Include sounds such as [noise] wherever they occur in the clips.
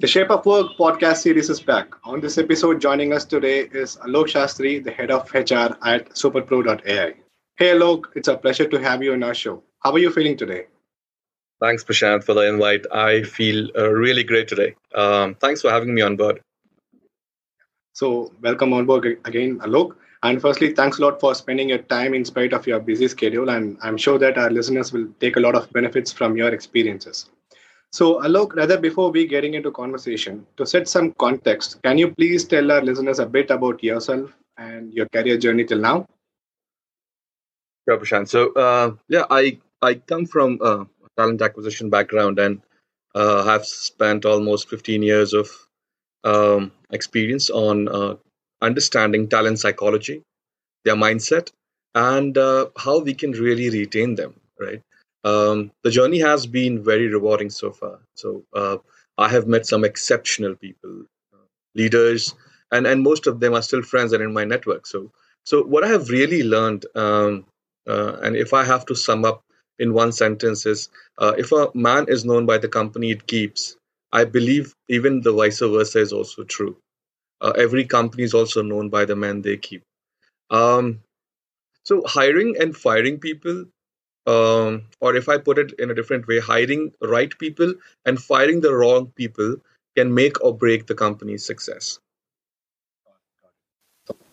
The Shape of Work podcast series is back. On this episode, joining us today is Alok Shastri, the head of HR at superpro.ai. Hey, Alok, it's a pleasure to have you on our show. How are you feeling today? Thanks, Prashanth, for the invite. I feel uh, really great today. Um, thanks for having me on board. So, welcome on board again, Alok. And firstly, thanks a lot for spending your time in spite of your busy schedule. And I'm sure that our listeners will take a lot of benefits from your experiences. So, Alok, rather before we getting into conversation, to set some context, can you please tell our listeners a bit about yourself and your career journey till now? Sure, Prashanth. So, uh, yeah, I I come from a talent acquisition background and uh, have spent almost 15 years of um, experience on uh, understanding talent psychology, their mindset, and uh, how we can really retain them. Right um, the journey has been very rewarding so far. So uh, I have met some exceptional people, uh, leaders, and and most of them are still friends and in my network. So so what I have really learned, um, uh, and if I have to sum up in one sentence, is uh, if a man is known by the company it keeps, I believe even the vice versa is also true. Uh, every company is also known by the man they keep. Um, so hiring and firing people um, or if I put it in a different way, hiring right people and firing the wrong people can make or break the company's success.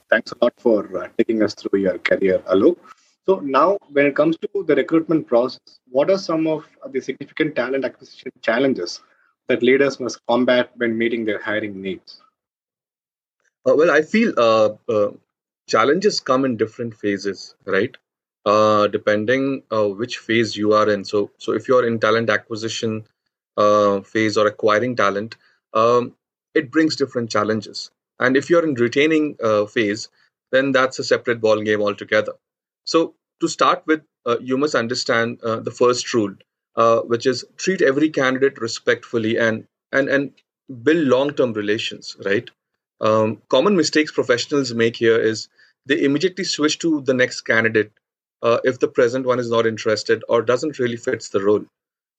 Thanks a lot for uh, taking us through your career, Alok. So now, when it comes to the recruitment process, what are some of the significant talent acquisition challenges that leaders must combat when meeting their hiring needs? Uh, well, I feel uh, uh challenges come in different phases, right? Uh, depending uh, which phase you are in. So, so if you're in talent acquisition uh, phase or acquiring talent, um, it brings different challenges. And if you're in retaining uh, phase, then that's a separate ball game altogether. So, to start with, uh, you must understand the first rule, which is treat every candidate respectfully and and and build long-term relations. Right. Um, common mistakes professionals make here is they immediately switch to the next candidate uh, if the present one is not interested or doesn't really fits the role.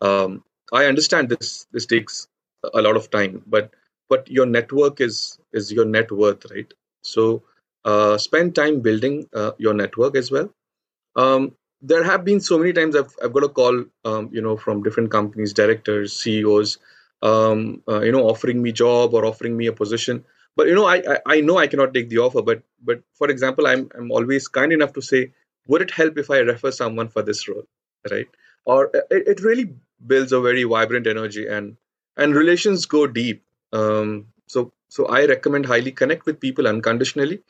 Um, I understand this this takes a lot of time, but but your network is is your net worth, right? So uh, spend time building uh, your network as well. Um, there have been so many times I've I've got a call, um, you know, from different companies, directors, CEOs, um, uh, you know, offering me job or offering me a position. But you know, I, I I know I cannot take the offer. But but for example, I'm I'm always kind enough to say would it help if I refer someone for this role, right? Or it, it really builds a very vibrant energy and and relations go deep. Um, so so I recommend highly connect with people unconditionally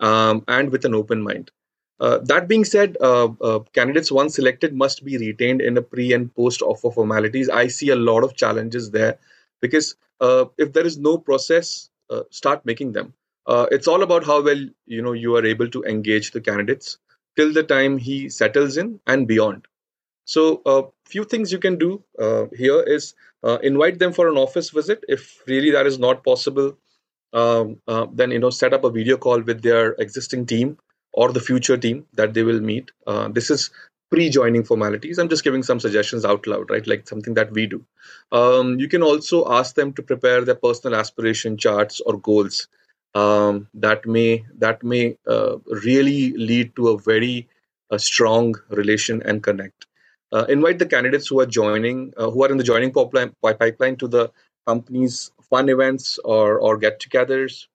um, and with an open mind. Uh, that being said, uh, uh, candidates once selected must be retained in a pre and post offer formalities. I see a lot of challenges there because uh, if there is no process, uh, start making them. Uh, it's all about how well you know you are able to engage the candidates till the time he settles in and beyond. So, a uh, few things you can do uh, here is uh, invite them for an office visit. If really that is not possible, um, uh, then you know set up a video call with their existing team or the future team that they will meet. Uh, this is pre-joining formalities. I'm just giving some suggestions out loud, right? Like something that we do. Um, you can also ask them to prepare their personal aspiration charts or goals um, that may that may uh, really lead to a very uh, strong relation and connect. Uh, invite the candidates who are joining, uh, who are in the joining pipeline, pipeline to the company's fun events or or get-togethers.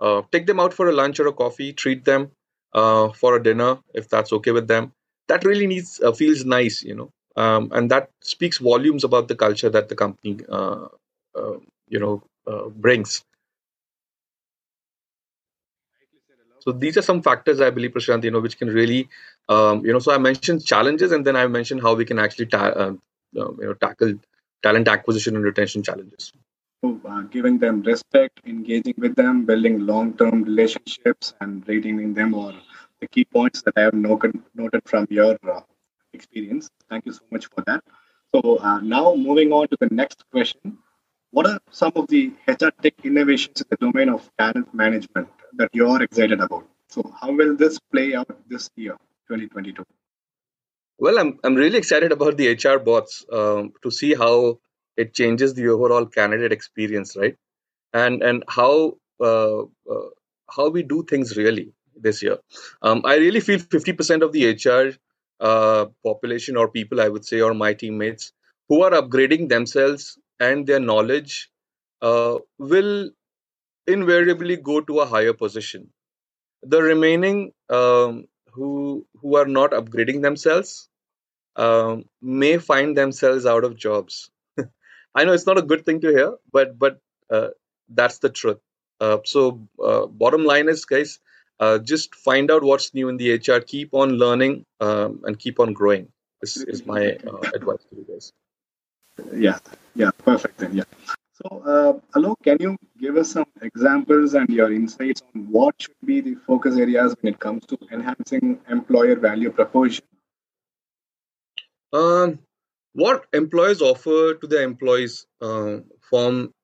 Uh, take them out for a lunch or a coffee. Treat them uh, for a dinner if that's okay with them. That really needs feels nice, you know, um, and that speaks volumes about the culture that the company, you know, brings. So these are some factors I believe, Prashanth, you know, which can really, um, you know, so I mentioned challenges and then I mentioned how we can actually, ta- uh, uh, you know, tackle talent acquisition and retention challenges. uh, giving them respect, engaging with them, building long-term relationships, and retaining them are the key points that I have noted, noted from your uh, experience. Thank you so much for that. So uh, now moving on to the next question. What are some of the HR tech innovations in the domain of talent management that you are excited about? So how will this play out this year, 2022? Well, I'm I'm really excited about the HR bots um, to see how it changes the overall candidate experience, right? And and how uh, uh, how we do things really this year. Um, I really feel 50% of the HR uh, population or people, I would say, or my teammates who are upgrading themselves and their knowledge uh, will invariably go to a higher position. The remaining um, who who are not upgrading themselves um, may find themselves out of jobs. [laughs] I know it's not a good thing to hear, but but uh, that's the truth. Uh, so uh, bottom line is, guys, uh, just find out what's new in the HR. Keep on learning um, and keep on growing. This is my uh, advice to you guys. Yeah, yeah, perfect. Then, yeah. So, uh, Alok, can you give us some examples and your insights on what should be the focus areas when it comes to enhancing employer value proposition? Um, what employers offer to their employees uh, form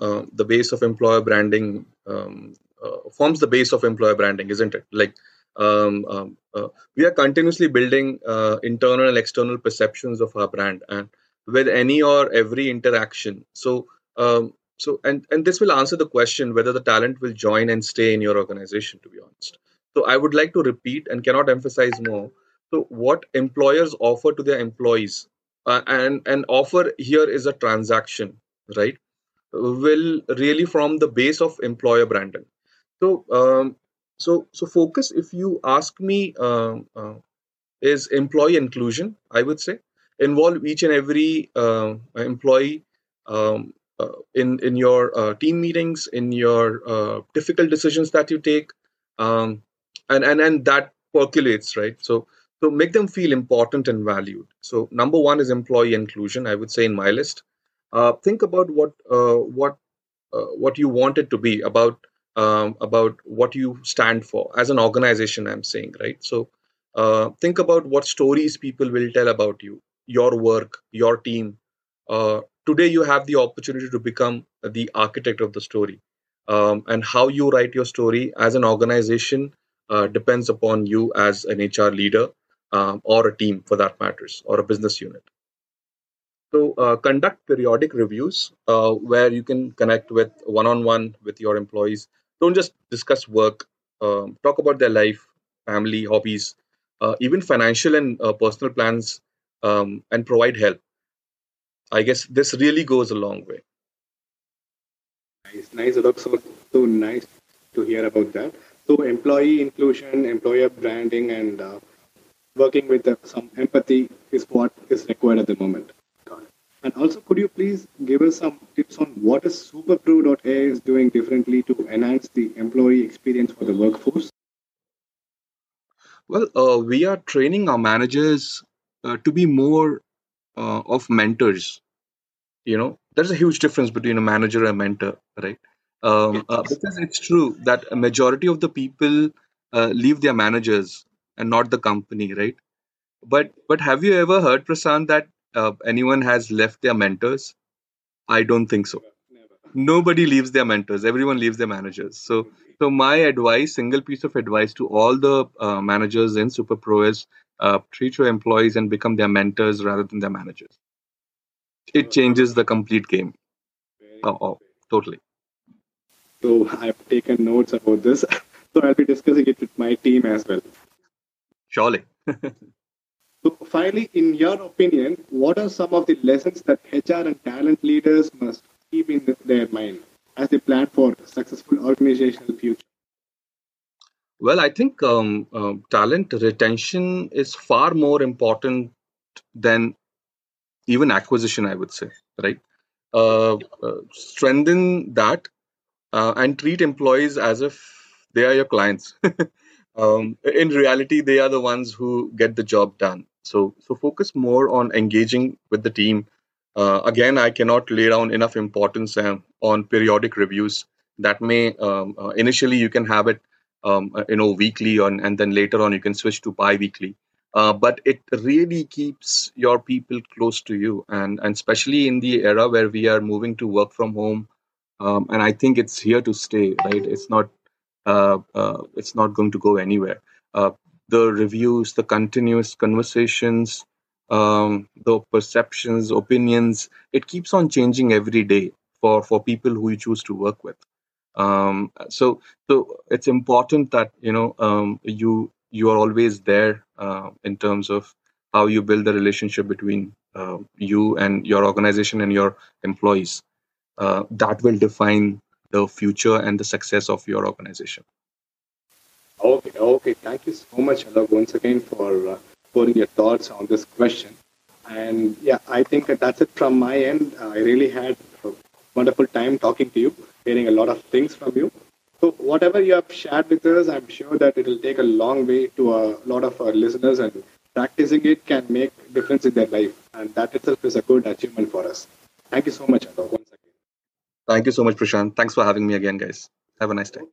uh, the base of employer branding um, uh, forms the base of employer branding, isn't it? Like um, um, uh, we are continuously building uh, internal and external perceptions of our brand, and with any or every interaction. So, um, so and and this will answer the question whether the talent will join and stay in your organization. To be honest, so I would like to repeat and cannot emphasize more. So, what employers offer to their employees, uh, and and offer here is a transaction, right? Will really form the base of employer branding so, um, so, so focus. If you ask me, um, uh, is employee inclusion. I would say involve each and every uh, employee um, in in your uh, team meetings, in your uh, difficult decisions that you take, um, and and and that percolates right. So so make them feel important and valued. So number one is employee inclusion. I would say in my list. Uh, think about what what what you want it to be about um, about what you stand for as an organization i'm saying right so uh, think about what stories people will tell about you your work your team uh, today you have the opportunity to become the architect of the story. Um, and how you write your story as an organization uh, depends upon you as an hr leader um, or a team for that matters or a business unit. So uh, conduct periodic reviews uh, where you can connect with one-on-one with your employees. Don't just discuss work um, talk about their life family hobbies uh, even financial and uh, personal plans um, and provide help i guess this really goes a long way nice nice Alok. so so nice to hear about that so employee inclusion employer branding and uh, working with uh, some empathy is what is required at the moment and also, could you please give us some tips on what is SuperPro.ai is doing differently to enhance the employee experience for the workforce? Well, uh, we are training our managers uh, to be more uh, of mentors. You know, there's a huge difference between a manager and a mentor, right? Um, uh, because it's true that a majority of the people uh, leave their managers and not the company, right? But but have you ever heard, Prashanth, that uh, anyone has left their mentors? I don't think so. Nobody leaves their mentors. Everyone leaves their managers. So, so my advice, single piece of advice to all the uh, managers in Super Pro is uh, treat your employees and become their mentors rather than their managers. It changes the complete game. Oh, oh totally. So I've taken notes about this. [laughs] So I'll be discussing it with my team as well. Surely. [laughs] So, finally, in your opinion, what are some of the lessons that HR and talent leaders must keep in their mind as they plan for successful organizational future? Well, I think um, uh, talent retention is far more important than even acquisition. I would say, right? Uh, uh, strengthen that uh, and treat employees as if they are your clients. [laughs] um, in reality, they are the ones who get the job done. So, so focus more on engaging with the team. Uh, again, I cannot lay down enough importance um, on periodic reviews that may um, uh, initially you can have it um, uh, you know weekly on and then later on you can switch to bi-weekly. Uh, but it really keeps your people close to you. And and especially in the era where we are moving to work from home um, and i think it's here to stay right? It's not uh, uh, it's not going to go anywhere. Uh, the reviews the continuous conversations um, the perceptions opinions it keeps on changing every day for for people who you choose to work with um, so so it's important that you know um, you you are always there uh, in terms of how you build the relationship between uh, you and your organization and your employees. Uh, that will define the future and the success of your organization. Okay okay. Thank you so much Alok, once again for uh, pouring your thoughts on this question. And yeah i think that that's it from my end. I really had a wonderful time talking to you hearing a lot of things from you. So whatever you have shared with us, I'm sure that it will take a long way to a lot of our listeners and practicing it can make difference in their life. And that itself is a good achievement for us. Thank you so much, once again. Thank you so much, Prashanth. Thanks for having me again, guys. Have a nice day.